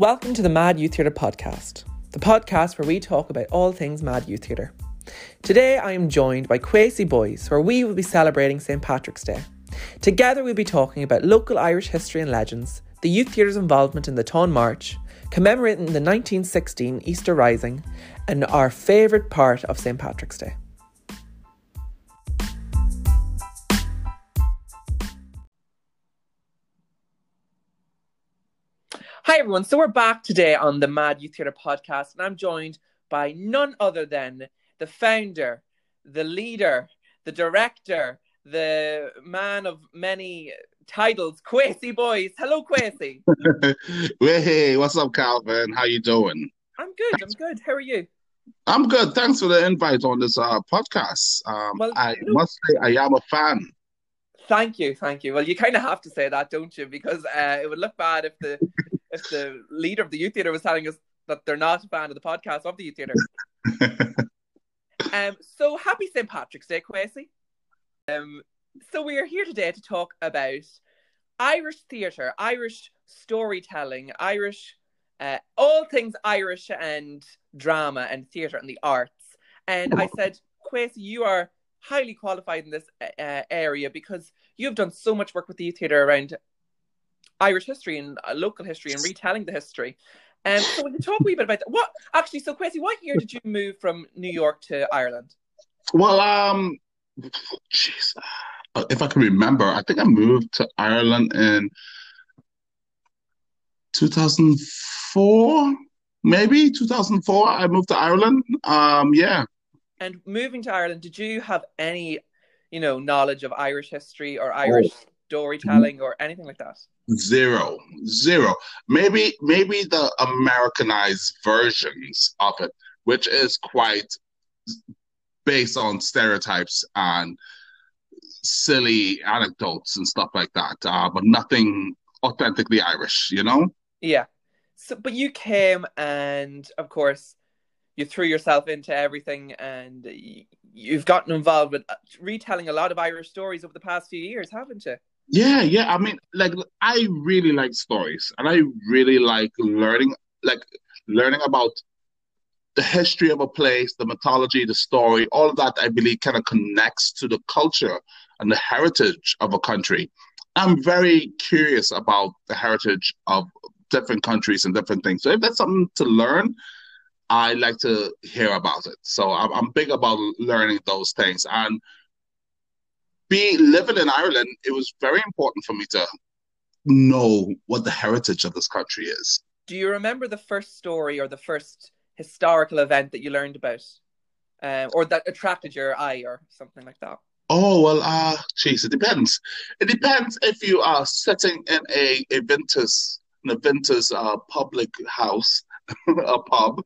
Welcome to the Mad Youth Theatre podcast, the podcast where we talk about all things Mad Youth Theatre. Today I am joined by Kwasie Boyce, where we will be celebrating St Patrick's Day. Together we'll be talking about local Irish history and legends, the Youth Theatre's involvement in the Táin March, commemorating the 1916 Easter Rising, and our favourite part of St Patrick's Day. Everyone, so we're back today on the Mad Youth Theatre podcast, and I'm joined by none other than the founder, the leader, the director, the man of many titles, Kwasie Boyce. Hello, Kwasie. hey, what's up, Calvin? How you doing? I'm good. I'm good. How are you? I'm good. Thanks for the invite on this uh, podcast. Um, well, I must say I am a fan. Thank you, thank you. Well, you kind of have to say that, don't you? Because uh, it would look bad if the if the leader of the youth theatre was telling us that they're not a fan of the podcast of the youth theatre. um, so happy St. Patrick's Day, Kwasie. Um, so we are here today to talk about Irish theatre, Irish storytelling, Irish, uh, all things Irish and drama and theatre and the arts. And I said, Kwasie, you are highly qualified in this uh, area because you've done so much work with the youth theatre around Irish history and uh, local history and retelling the history. Um, so we can talk a wee bit about that. What actually? So, Kwasie, what year did you move from New York to Ireland? Well, um, jeez, uh, if I can remember, I think I moved to Ireland in 2004, maybe 2004. I moved to Ireland. Um, yeah. And moving to Ireland, did you have any, you know, knowledge of Irish history or Irish oh. Storytelling or anything like that? Zero, zero. Maybe, maybe the Americanized versions of it, which is quite based on stereotypes and silly anecdotes and stuff like that, uh, but nothing authentically Irish, you know? Yeah. So, but you came and, of course, you threw yourself into everything and you've gotten involved with uh, retelling a lot of Irish stories over the past few years, haven't you? Yeah, yeah. I mean, like, I really like stories and I really like learning, like, learning about the history of a place, the mythology, the story, all of that, I believe, kind of connects to the culture and the heritage of a country. I'm very curious about the heritage of different countries and different things. So if that's something to learn, I like to hear about it. So I'm, I'm big about learning those things. And be living in Ireland, it was very important for me to know what the heritage of this country is. Do you remember the first story or the first historical event that you learned about, um, or that attracted your eye, or something like that? Oh well, uh, jeez, it depends. It depends if you are sitting in a a Ventus, in a Ventus uh, public house, a pub,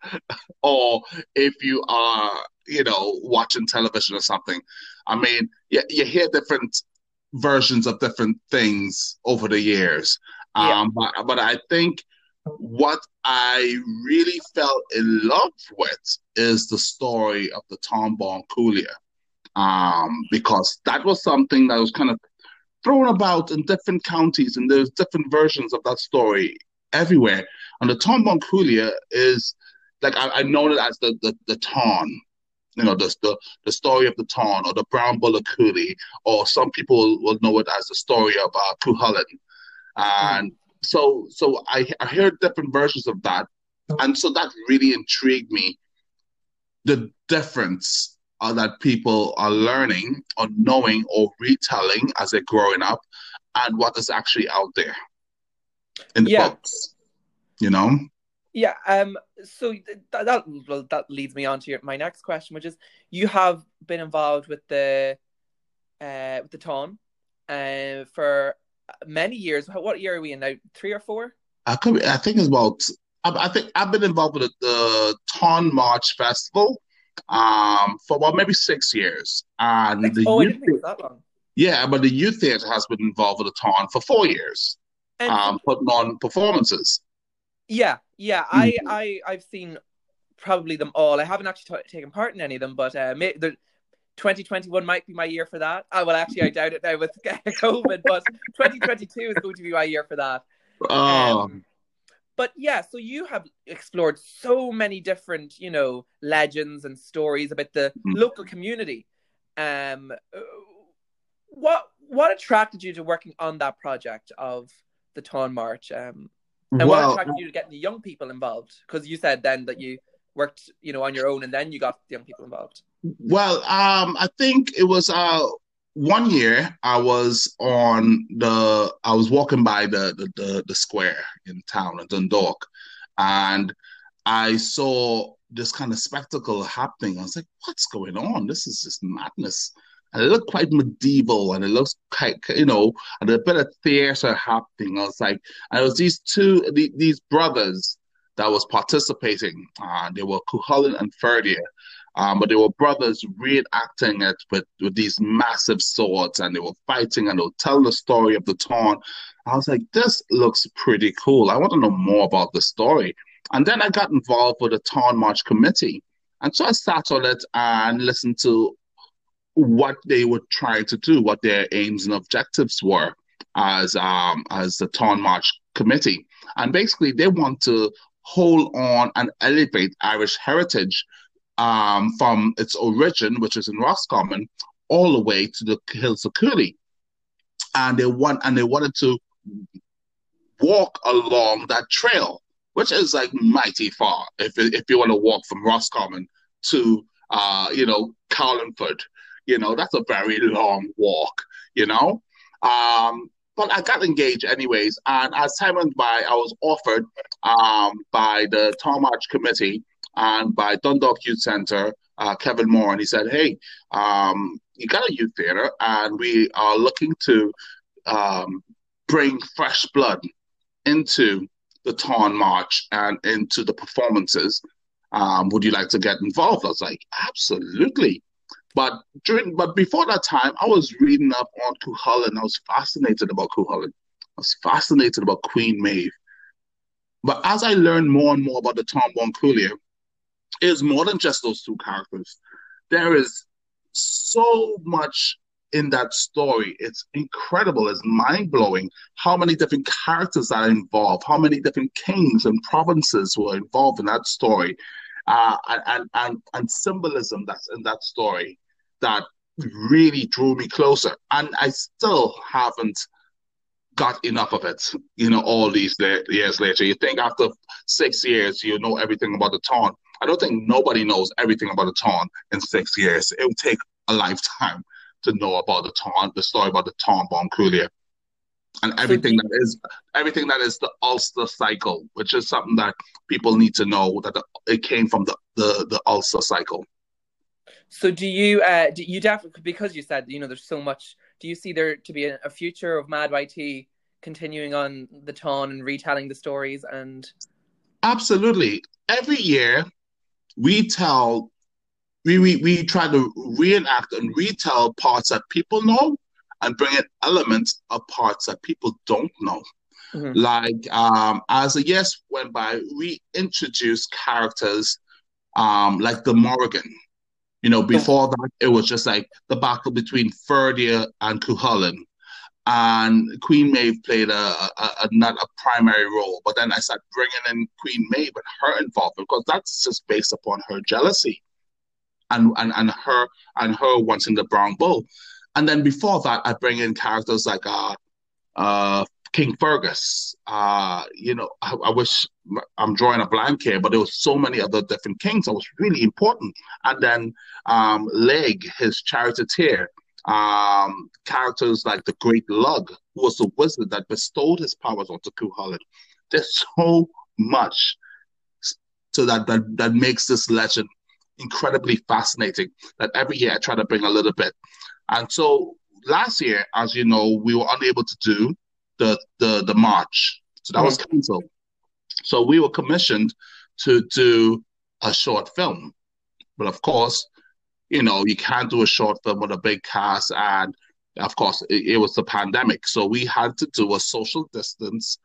or if you are, you know, watching television or something. I mean, you, you hear different versions of different things over the years. Um, yeah. but, but I think what I really fell in love with is the story of the Táin Cúailnge um, because that was something that was kind of thrown about in different counties, and there's different versions of that story everywhere. And the Táin Cúailnge is like I, I know it as the the, the Táin, you know, the, the the story of the Táin or the Brown Bull of Cooley, or some people will know it as the story of uh. And mm. so so I I heard different versions of that, and so that really intrigued me. The difference uh, that people are learning or knowing or retelling as they're growing up and what is actually out there in the yeah. books you know yeah um so that, that well, that leads me on to your, my next question which is you have been involved with the uh with the Táin uh for many years what year are we in now three or four i could i think it's about I, I think i've been involved with the, the march festival um, for about maybe six years. And the oh, I didn't think it was that long. Yeah, but the youth theatre has been involved with the Táin for four years, and um, putting on performances. Yeah, yeah, mm-hmm. I, I, I've seen probably them all. I haven't actually t- taken part in any of them, but uh, may- the 2021 might be my year for that. Oh, well, actually, I doubt it now with COVID, but 2022 is going to be my year for that. Oh. Um, but yeah, so you have explored so many different, you know, legends and stories about the mm. local community. Um, what what attracted you to working on that project of the Táin March? Um, and well, what attracted you to getting the young people involved? Because you said then that you worked, you know, on your own, and then you got the young people involved. Well, um, I think it was uh, one year I was on the I was walking by the, the the, the square in town in Dundalk, and I saw this kind of spectacle happening. I was like, "What's going on? This is just madness." And it looked quite medieval, and it looks quite, you know, and a bit of theater happening. I was like, and it was these two, the, these brothers that was participating. Uh, they were Cuchulainn and Ferdia, um, but they were brothers reenacting it with, with these massive swords and they were fighting and they were telling the story of the Táin. I was like, this looks pretty cool. I want to know more about the story. And then I got involved with the Táin March Committee. And so I sat on it and listened to what they were trying to do, what their aims and objectives were as um, as the Táin March Committee. And basically, they want to hold on and elevate Irish heritage um, from its origin, which is in Roscommon, all the way to the hills of Cooley. And they want and they wanted to walk along that trail, which is like mighty far. If if you want to walk from Roscommon to uh, you know, Carlingford, you know, that's a very long walk, you know. Um, but I got engaged anyways. And as time went by, I was offered um, by the March Committee and by Dundalk Youth Centre, uh, Kevin Moore, and he said, "Hey, um, you got a youth theatre, and we are looking to um, bring fresh blood into the Táin March and into the performances. Um, would you like to get involved?" I was like, "Absolutely." But during, but before that time, I was reading up on Cuchulainn. I was fascinated about Cuchulainn. I was fascinated about Queen Maeve. But as I learned more and more about the Táin Bó Cúailnge, is more than just those two characters. There is so much in that story. It's incredible. It's mind blowing how many different characters are involved, how many different kings and provinces were involved in that story, uh, and, and, and symbolism that's in that story that really drew me closer. And I still haven't got enough of it, you know, all these years later. You think after six years, you know everything about the Táin. I don't think nobody knows everything about the Táin in six years. It would take a lifetime to know about the Táin, the story about the Táin Bó Cúailnge. And everything that is everything that is the Ulster cycle, which is something that people need to know that it came from the, the, the Ulster cycle. So do you uh do you definitely because you said you know there's so much do you see there to be a, a future of Mad YT continuing on the Táin and retelling the stories and Absolutely. Every year we tell we, we we try to reenact and retell parts that people know and bring in elements of parts that people don't know. Mm-hmm. Like um, as the years went by, we introduced characters um, like the Morrigan, you know, before that, it was just like the battle between Ferdia and Cuchulainn. And Queen Maeve played a, a, a, not a primary role, but then I started bringing in Queen Maeve and her involvement because that's just based upon her jealousy and, and, and her and her wanting the brown bull. And then before that, I bring in characters like uh, uh, King Fergus. Uh, you know, I, I, wish I'm drawing a blank here, but there was so many other different kings that was really important. And then um, Láeg, his charioteer, um, characters like the Great Lugh, who was the wizard that bestowed his powers onto Cuchulainn. There's so much so that, that that makes this legend incredibly fascinating. That every year I try to bring a little bit. And so last year, as you know, we were unable to do the the the march. So that was cancelled. So we were commissioned to do a short film. But of course, you know, you can't do a short film with a big cast. And of course, it, it was the pandemic. So we had to do a social distance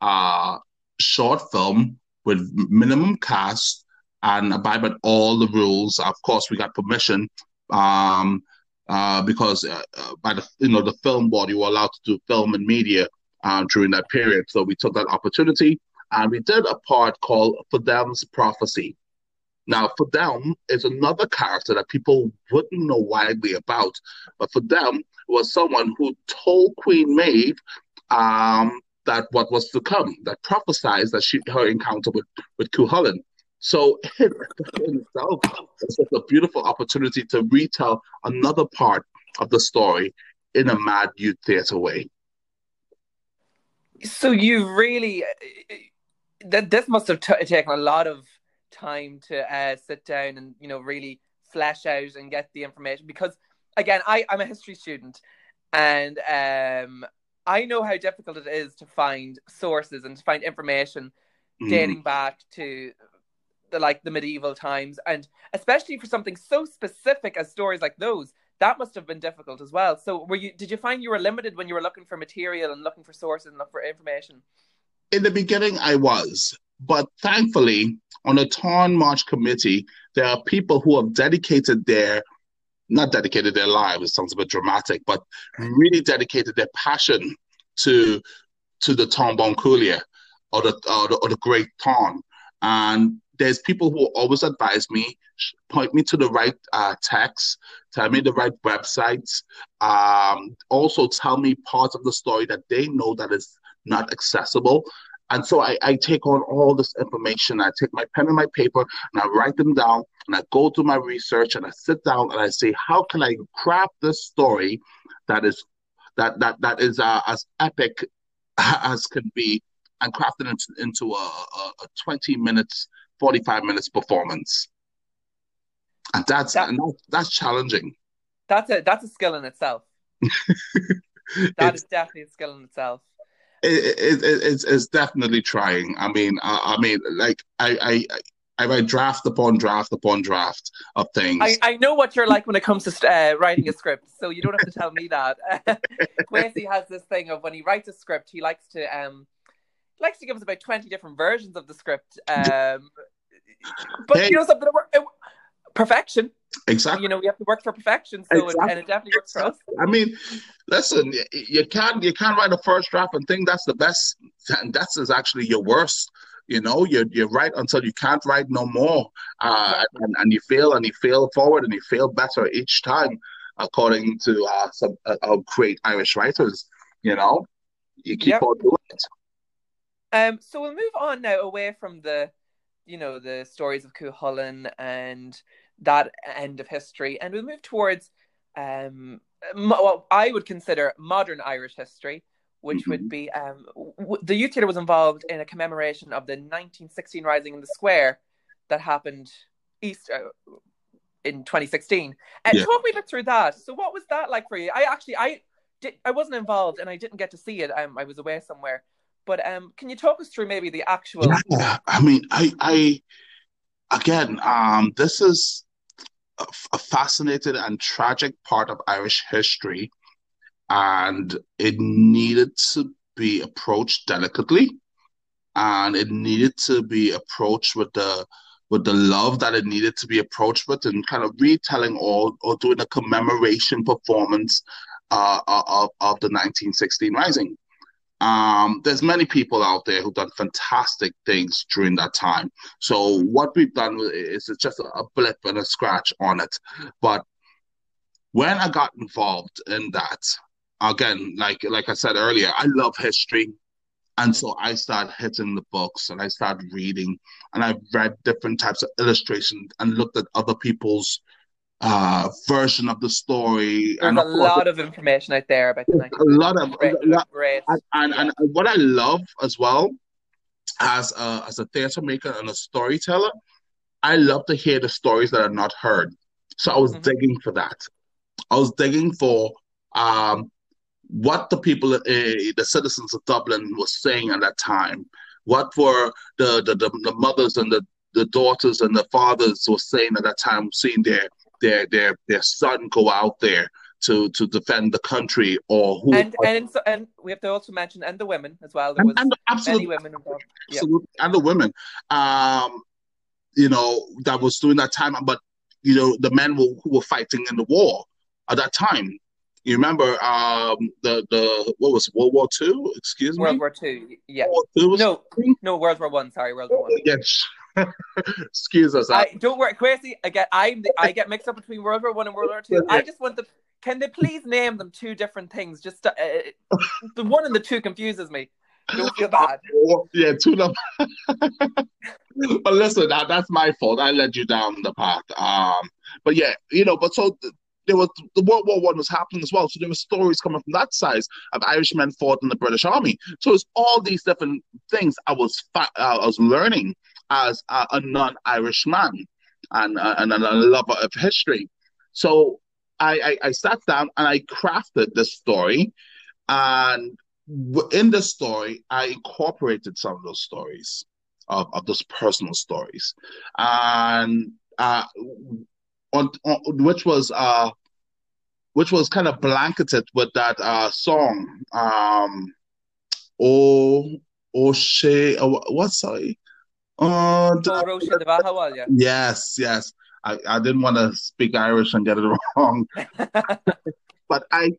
uh, short film with minimum cast and abide by all the rules. Of course, we got permission um, uh, because uh, uh, by the you know the film board you were allowed to do film and media uh, during that period. So we took that opportunity and we did a part called Fedelm's Prophecy. Now, Fedelm is another character that people wouldn't know widely about, but Fedelm was someone who told Queen Maeve um, that what was to come, that prophesied that she her encounter with with Cuchulainn. So in itself, it's a beautiful opportunity to retell another part of the story in a mad youth theatre way. So you really that this must have t- taken a lot of time to uh, sit down and you know really flesh out and get the information because again I, I'm a history student and um, I know how difficult it is to find sources and to find information mm. dating back to the like the medieval times and especially for something so specific as stories like those that must have been difficult as well so were you did you find you were limited when you were looking for material and looking for sources and look for information in the beginning i was but thankfully on the Táin March committee there are people who have dedicated their not dedicated their lives, it sounds a bit dramatic, but really dedicated their passion to to the Bó Cúailnge or the, or the or the Great Táin. And there's people who always advise me, point me to the right uh, text, tell me the right websites, um, also tell me parts of the story that they know that is not accessible. And so I, I take on all this information. I take my pen and my paper and I write them down and I go do my research and I sit down and I say, how can I craft this story that is that that that is uh, as epic as can be and craft it into, a, a, a 20 minutes, 45 minutes performance. And that's that, and that's, that's challenging. That's a that's a skill in itself. that is definitely a skill in itself it, it, it, it's, it's definitely trying. I mean, I, I mean, like I, I, I write draft upon draft upon draft of things. I, I know what you're like when it comes to uh, writing a script, so you don't have to tell me that. Kwasie has this thing of when he writes a script, he likes to um likes to give us about twenty different versions of the script. Um, but hey. you know something, it, perfection. Exactly. You know, we have to work for perfection, so exactly. it, and it definitely works for us. I mean, listen, you can't you can't write a first draft and think that's the best, and that's is actually your worst. You know, you you write until you can't write no more, uh, and, and you fail and you fail forward and you fail better each time, according to uh, some uh, great Irish writers. You know, you keep yep. on doing it. Um, so we'll move on now away from the, you know, the stories of Cuchulainn and that end of history, and we'll move towards um, what I would consider modern Irish history, which mm-hmm. would be um, w- the youth theatre was involved in a commemoration of the 1916 rising in the square that happened east uh, in 2016. And yeah. talk me bit through that. So, what was that like for you? I actually I did I wasn't involved and I didn't get to see it. Um, I was away somewhere. But um, can you talk us through maybe the actual? Yeah, I mean, I I again, um, this is a, a fascinating and tragic part of Irish history, and it needed to be approached delicately, and it needed to be approached with the with the love that it needed to be approached with, and kind of retelling or or doing a commemoration performance uh, of of the 1916 Rising. Um, there's many people out there who've done fantastic things during that time. So what we've done is it's just a blip and a scratch on it. But when I got involved in that, again, like like I said earlier, I love history. And so I started hitting the books and I started reading and I read different types of illustrations and looked at other people's uh, version of the story. There's and a lot of information out there about the A lot of great, lot, great. And, and, yeah. and, what I love as well as a, as a theater maker and a storyteller, I love to hear the stories that are not heard. So I was mm-hmm. digging for that. I was digging for um, what the people, uh, the citizens of Dublin, were saying at that time. What were the the, the, the mothers and the, the daughters and the fathers were saying at that time, seeing their their their their son go out there to to defend the country or who and and, so, and we have to also mention and the women as well there was and, and absolutely, women involved absolutely yeah. and the women um you know that was during that time but you know the men were, who were fighting in the war at that time You remember um, the the what was it, World War Two? Excuse World me. War Two. Yeah. World War Two was No, no, World War One. Sorry, World War One. Yes. Excuse us. I don't worry, Kwasie. I get I I get mixed up between World War One and World War Two. I just want the. Can they please name them two different things? Just to, uh, the one and the two confuses me. Don't feel bad. yeah, two of But listen, that, that's my fault. I led you down the path. Um, but yeah, you know, but so there was the World War One was happening as well. So there were stories coming from that side of Irishmen fought in the British Army. So it's all these different things I was fa- uh, I was learning as a, a non-Irish man and uh, and a lover of history. So I, I I sat down and I crafted this story, and in the story I incorporated some of those stories of, of those personal stories, and uh, on, on which was uh, which was kind of blanketed with that uh, song, um, oh oh she, uh, what's sorry, uh, Oh, Bahawal, yeah. yes, yes. I, I didn't want to speak Irish and get it wrong, but I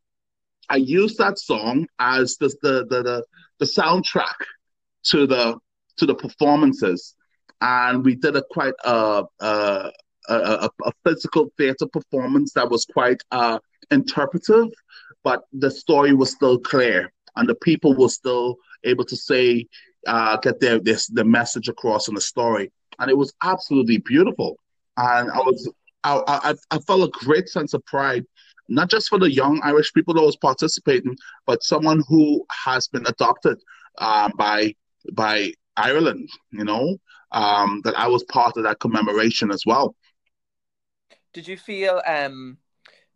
I used that song as the the the, the, the soundtrack to the to the performances, and we did a quite uh, uh, a, a, a physical theater performance that was quite uh, interpretive, but the story was still clear, and the people were still able to say uh, get their the message across in the story, and it was absolutely beautiful. And I was I, I I felt a great sense of pride not just for the young Irish people that was participating, but someone who has been adopted uh, by by Ireland. You know um, that I was part of that commemoration as well. Did you feel um,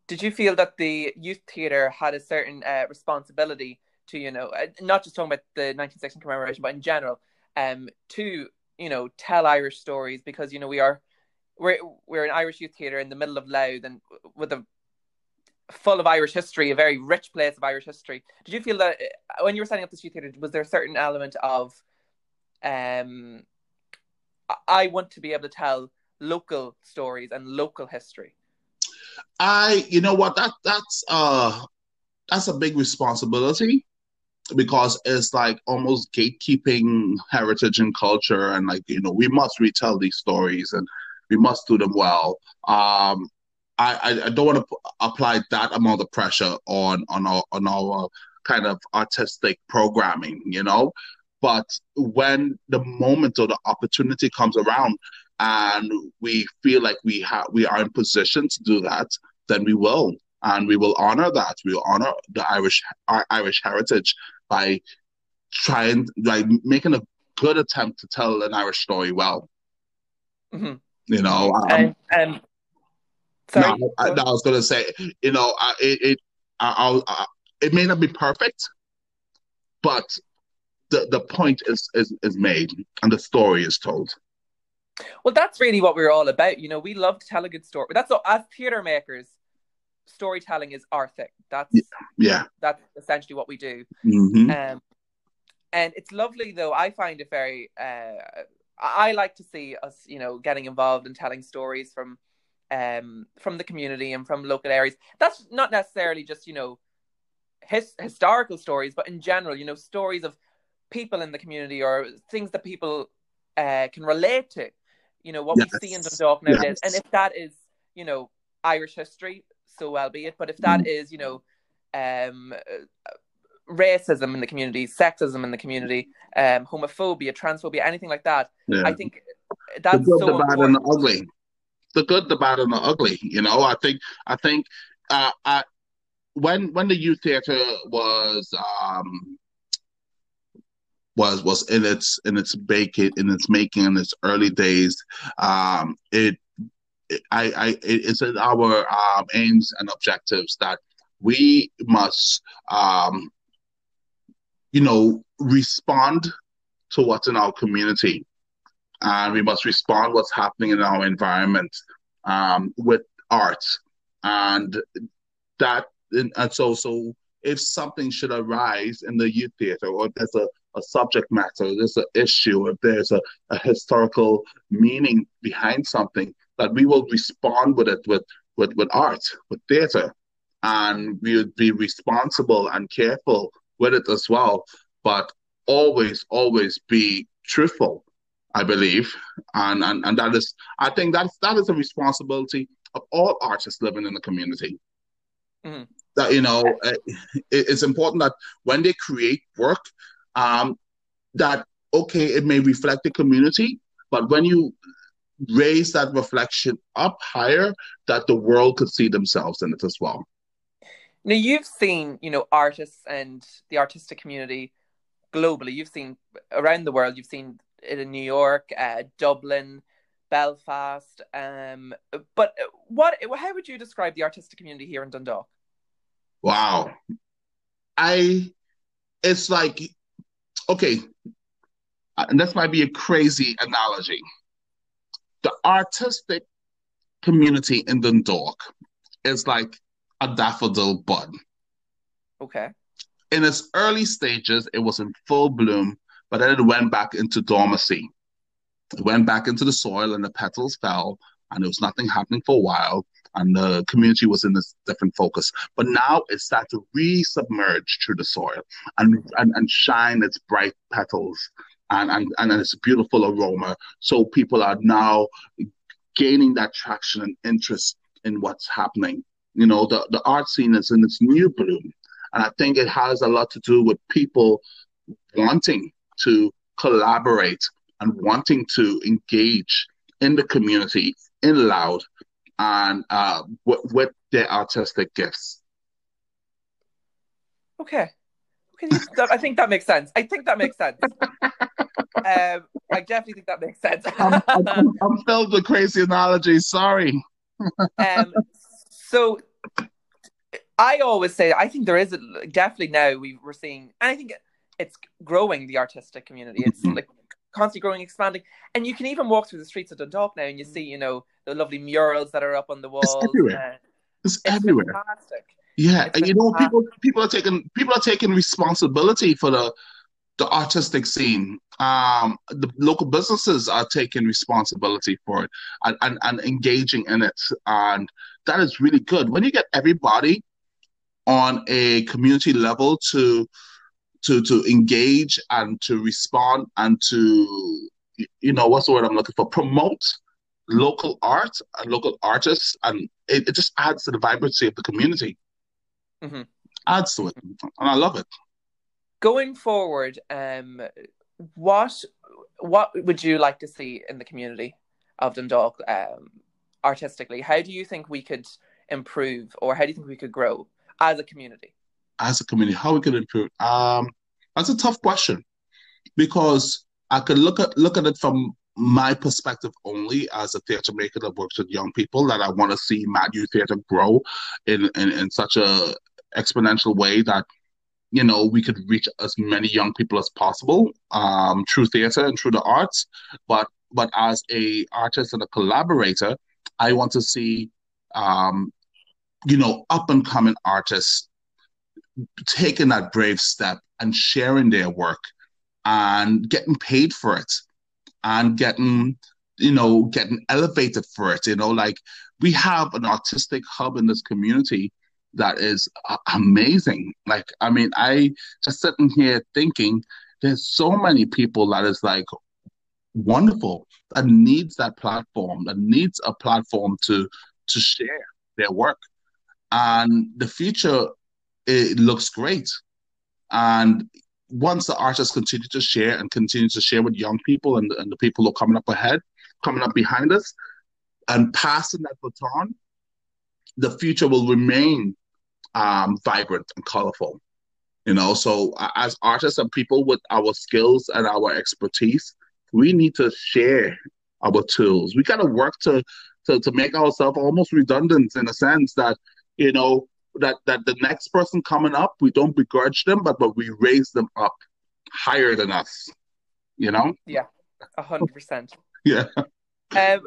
did you feel that the youth theatre had a certain uh, responsibility to you know uh, not just talking about the 1916 commemoration, but in general, um, to you know tell Irish stories because you know we are we're we're an Irish youth theatre in the middle of Louth and with a full of Irish history, a very rich place of Irish history. Did you feel that uh, when you were setting up this youth theatre, was there a certain element of, um, I want to be able to tell local stories and local history? I, you know what, that that's uh that's a big responsibility because it's like almost gatekeeping heritage and culture and like you know we must retell these stories and we must do them well um I, I don't want to apply that amount of pressure on on our on our kind of artistic programming, you know. But when the moment or the opportunity comes around, and we feel like we have we are in position to do that, then we will, and we will honor that. We will honor the Irish Irish heritage by trying like making a good attempt to tell an Irish story well. Mm-hmm. You know, um, and, and Sorry. No, I, no, I was going to say, you know, I, it it I, I, it may not be perfect, but the the point is, is is made and the story is told. Well, that's really what we're all about. You know, we love to tell a good story. That's all, as theater makers, storytelling is our thing. That's yeah. That's essentially what we do. Mm-hmm. Um, and it's lovely though. I find it very. Uh, I like to see us, you know, getting involved in telling stories from um, from the community and from local areas. That's not necessarily just you know his, historical stories, but in general, you know, stories of people in the community or things that people uh, can relate to. You know what yes. we see in Dundalk nowadays, yes. and if that is you know Irish history, so well be it. But if that mm. you know um, racism in the community, sexism in the community, um, homophobia, transphobia, anything like that, yeah. I think that's the good, so the bad, important. and the ugly the good, the bad, and the ugly. You know, I think I think uh, I, when when the youth theater was um, was was in its in its making in its making in its early days, um, it I I it's in our um, aims and objectives that we must um, you know respond to what's in our community. And we must respond what's happening in our environment um, with art. And that and so so if something should arise in the youth theater or there's a, a subject matter there's an issue if there's a, a historical meaning behind something that we will respond with it with with, with art with theater and we would be responsible and careful with it as well. But always, always be truthful, I believe. And, and, and that is, I think that's, that is a responsibility of all artists living in the community. Mm-hmm. That, you know, uh, it, it's important that when they create work, um, that, okay, it may reflect the community, but when you raise that reflection up higher, that the world could see themselves in it as well. Now you've seen, you know, artists and the artistic community globally. You've seen around the world. You've seen it in New York, uh, Dublin, Belfast. Um, but what? How would you describe the artistic community here in Dundalk? Wow, I. It's like, okay, and this might be a crazy analogy. The artistic community in Dundalk is like a daffodil bud. Okay. In its early stages, it was in full bloom, but then it went back into dormancy. It went back into the soil and the petals fell, and there was nothing happening for a while, and the community was in this different focus. But now it started to resubmerge through the soil and, and, and shine its bright petals and, and, and its a beautiful aroma. So people are now gaining that traction and interest in what's happening. You know, the, the art scene is in its new bloom. And I think it has a lot to do with people wanting to collaborate and wanting to engage in the community in Louth and uh, with, with their artistic gifts. Okay. Okay I think that makes sense. I think that makes sense. um, I definitely think that makes sense. I'm, I'm, I'm, filled with crazy analogies. Sorry. um, so I always say I think there is a, definitely now we we're seeing, and I think it's growing the artistic community. It's mm-hmm. like constantly growing, expanding, and you can even walk through the streets of Dundalk now, and you see, you know, the lovely murals that are up on the walls. It's everywhere. It's, it's, everywhere. Fantastic. Yeah, and you know, people people are taking people are taking responsibility for the the artistic scene. Um, the local businesses are taking responsibility for it and, and, and engaging in it, and that is really good. When you get everybody on a community level to to to engage and to respond and to you know what's the word I'm looking for promote local art and local artists and it, it just adds to the vibrancy of the community mm-hmm. adds to it and I love it going forward um what what would you like to see in the community of Dundalk um artistically how do you think we could improve or how do you think we could grow as a community? As a community, how we can improve? Um, that's a tough question because I could look at look at it from my perspective only as a theatre maker that works with young people that I want to see Mad Youth Theatre grow in, in, in such a exponential way that you know we could reach as many young people as possible um, through theatre and through the arts. But but as a artist and a collaborator, I want to see um, you know, up and coming artists taking that brave step and sharing their work and getting paid for it and getting, you know, getting elevated for it. You know, like we have an artistic hub in this community that is amazing. Like, I mean, I just sitting here thinking there's so many people that is like wonderful that needs that platform, that needs a platform to to share their work and the future it looks great. And once the artists continue to share and continue to share with young people and, and the people who are coming up ahead, coming up behind us, and passing that baton, the future will remain um, vibrant and colorful. You know, so as artists and people with our skills and our expertise, we need to share our tools. We got to work to to to make ourselves almost redundant in a sense that you know, that that the next person coming up, we don't begrudge them, but but we raise them up higher than us. You know? Yeah, a hundred percent. Yeah. Um,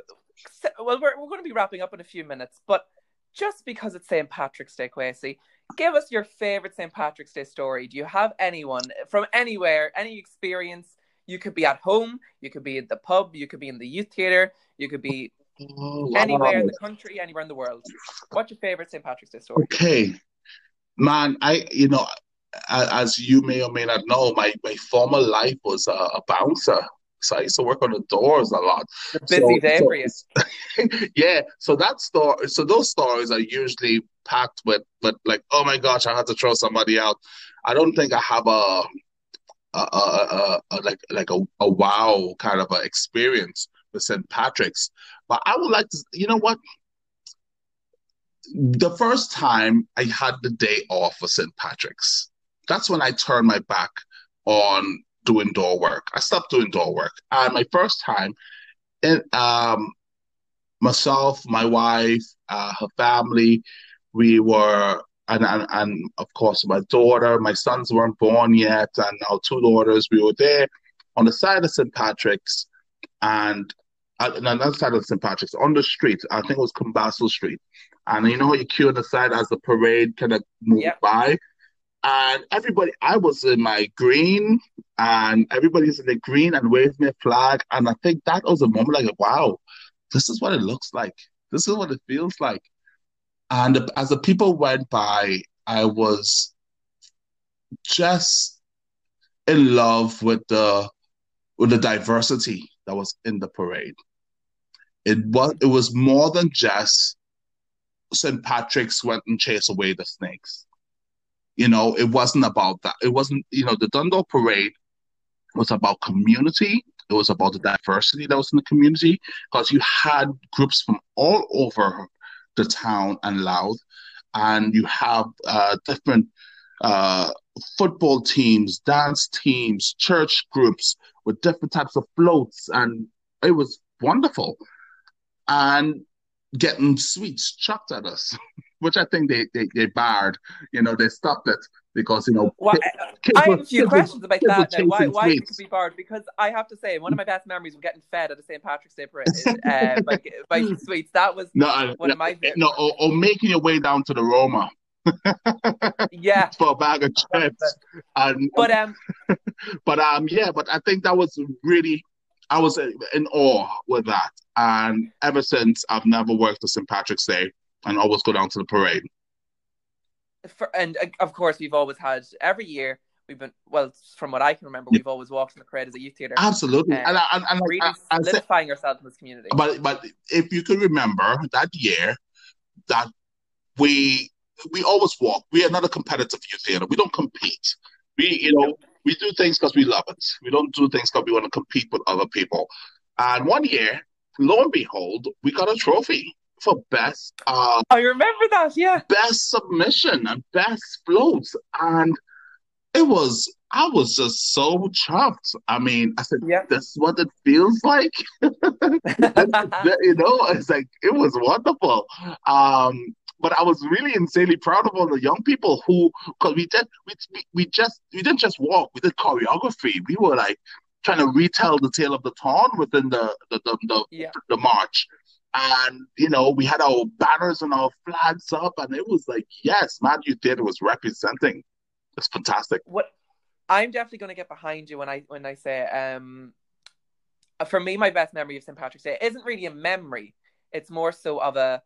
so, well, we're we're going to be wrapping up in a few minutes, but just because it's St. Patrick's Day, Kwasie, give us your favorite St. Patrick's Day story. Do you have anyone from anywhere, any experience? You could be at home, you could be at the pub, you could be in the youth theatre, you could be Oh. Anywhere in the country, anywhere in the world. What's your favorite St. Patrick's Day story? Okay, man. I, you know, as you may or may not know, my my former life was a, a bouncer, so I used to work on the doors a lot. The busy So, day so for you. yeah, so that story, so those stories are usually packed with, with like, oh my gosh, I had to throw somebody out. I don't think I have a, a, a, a, a like like a, a wow kind of a experience with St. Patrick's, but I would like to, you know what? The first time I had the day off for St. Patrick's, that's when I turned my back on doing door work. I stopped doing door work, and my first time, it, um, myself, my wife, uh, her family, we were, and, and and of course my daughter, my sons weren't born yet, and our two daughters, we were there on the side of St. Patrick's, and uh, no, not the side of St. Patrick's, on the street. I think it was Clanbrassil Street, and you know how you queue on the side as the parade kind of moved Yep. by, and everybody, I was in my green, and everybody's in the green and waving their flag, and I think that was a moment like, wow this is what it looks like. This is what it feels like. And as the people went by, I was just in love with the with the diversity that was in the parade. It was it was more than just St. Patrick's went and chased away the snakes. You know, it wasn't about that. It wasn't, you know, the Dundalk parade was about community. It was about the diversity that was in the community because you had groups from all over the town and Louth, and you have uh, different uh, football teams, dance teams, church groups with different types of floats, and it was wonderful. And getting sweets chucked at us, which I think they, they, they barred. You know, they stopped it because, you know, Why, kids I have a few questions about that now. Why, why it could be barred? Because I have to say, one of my best memories of getting fed at a St. Patrick's Day parade uh, by, by sweets. That was No, I- one of my favorites. no, or, or making your way down to the Roma Yeah. for a bag of chips. And But um, but um yeah, but I think that was really I was in awe with that. And ever since I've never worked a St. Patrick's Day and always go down to the parade. for, and uh, of course, we've always had every year. We've been well, from what I can remember, we've always walked in the parade as a youth theatre, Absolutely. Uh, and and, and really I, I said, solidifying ourselves in this community. but but if you could remember that year that we we always walk. We are not a competitive youth theater. We don't compete. We you know we do things because we love it. We don't do things because we want to compete with other people. And one year, lo and behold, we got a trophy for best uh I remember that. Yeah. best submission and best floats. And it was I was just so chuffed. I mean, I said, Yeah. this is what it feels like. You know, it's like it was wonderful. Um, but I was really insanely proud of all the young people who, because we did, we, we just we didn't just walk, we did choreography. We were like trying to retell the tale of the town within the the the, the, yeah. the march. And you know, we had our banners and our flags up, and it was like, yes, Mad you did was representing. It's fantastic. What I'm definitely going to get behind you when I when I say um for me my best memory of St Patrick's Day isn't really a memory it's more so of a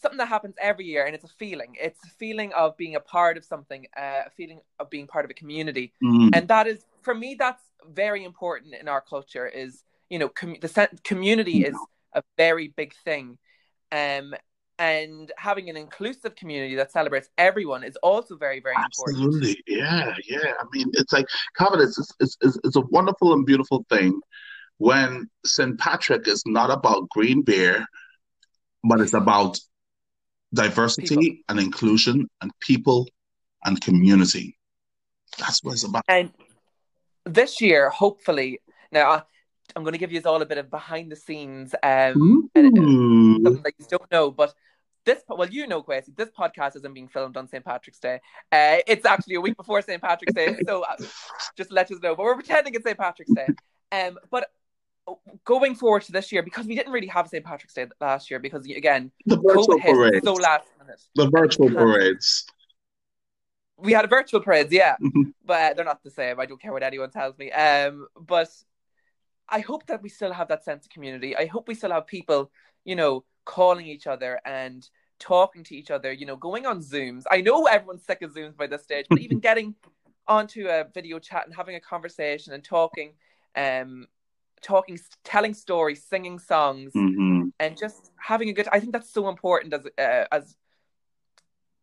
something that happens every year and it's a feeling it's a feeling of being a part of something uh, a feeling of being part of a community Mm. and that is for me that's very important in our culture is you know com- the sen- community is a very big thing um and having an inclusive community that celebrates everyone is also very very important Absolutely, yeah, yeah. I mean, it's like Covenant is it's, it's, it's a wonderful and beautiful thing when St. Patrick is not about green beer, but it's about diversity People. and inclusion and people and community. That's what it's about. And this year, hopefully, now I- I'm going to give you all a bit of behind the scenes, um, and, uh, something that you don't know, but this, well, you know, Kwasie, this podcast isn't being filmed on St. Patrick's Day. Uh, it's actually a week before St. Patrick's Day, so uh, just let us know, but we're pretending it's St. Patrick's Day. Um, but going forward to this year, because we didn't really have St. Patrick's Day last year, because again, The virtual parades. so last minute. The virtual parades. We had a virtual parades, yeah. Mhm. but uh, they're not the same. I don't care what anyone tells me. Um, but I hope that we still have that sense of community. I hope we still have people, you know, calling each other and talking to each other, you know, going on Zooms. I know everyone's sick of Zooms by this stage, but even getting onto a video chat and having a conversation and talking, um, talking, telling stories, singing songs, mm-hmm. and just having a good. I think that's so important as uh, as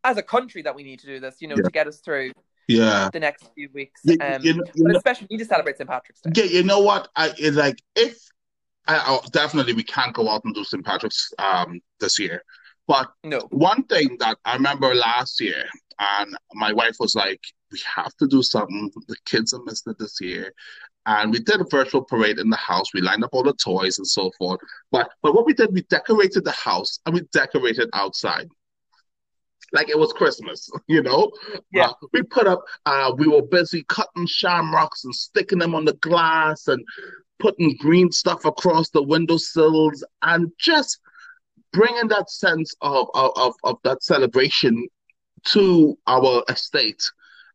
as a country that we need to do this, you know, yeah. to get us through yeah the next few weeks. You, um, you know, you but know, especially we need to celebrate St. Patrick's Day. Yeah, you know what? I it's like if I, I, definitely we can't go out and do St. Patrick's um this year. But no. one thing that I remember last year, and my wife was like, "We have to do something. The kids are missing it this year." And we did a virtual parade in the house. We lined up all the toys and so forth. But but what we did, we decorated the house and we decorated outside like it was Christmas, you know? Yeah. Uh, we put up, uh, we were busy cutting shamrocks and sticking them on the glass and putting green stuff across the windowsills and just bringing that sense of, of, of, of that celebration to our estate.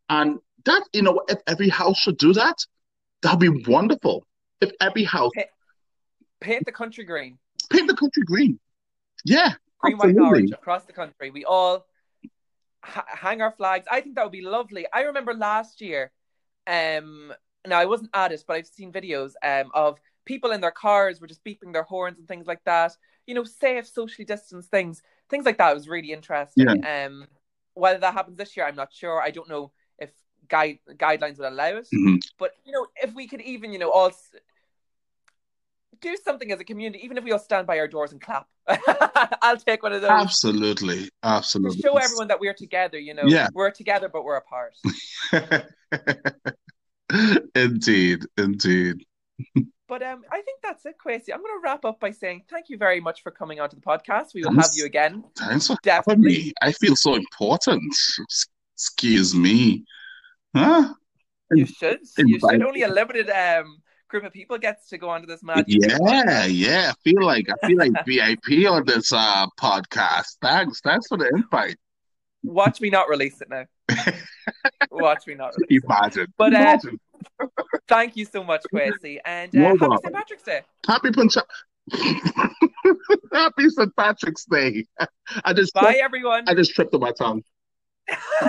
And that, you know, if every house should do that, that'd be wonderful. If every house. Paint, paint the country green. Paint the country green. Yeah. Green, absolutely. white, orange across the country. We all hang our flags. I think that would be lovely. I remember last year, um, now I wasn't at it, but I've seen videos um, of people in their cars were just beeping their horns and things like that. You know, safe, socially distanced things, things like that was really interesting. Yeah. Um, whether that happens this year, I'm not sure. I don't know if guide guidelines would allow it, mm-hmm. but you know, if we could even, you know, all do something as a community, even if we all stand by our doors and clap. I'll take one of those. Absolutely, absolutely. To show everyone that we're together. You know, yeah. we're together, but we're apart. indeed, indeed. But um, I think that's it, Kwasie. I'm going to wrap up by saying thank you very much for coming onto the podcast. We will thanks, have you again. Thanks for Definitely. having me. I feel so important. Excuse me. Huh? You should. You should. Only a limited um group of people gets to go onto this magic. Yeah, yeah. I feel like I feel like VIP on this uh podcast. Thanks, thanks for the invite. Watch me not release it now. Watch me not release Imagine. It. But uh, thank you so much, Kwasie, and uh, happy St. Patrick's Day. Happy Punch. happy St. Patrick's Day. I just bye, everyone. I just tripped on my tongue.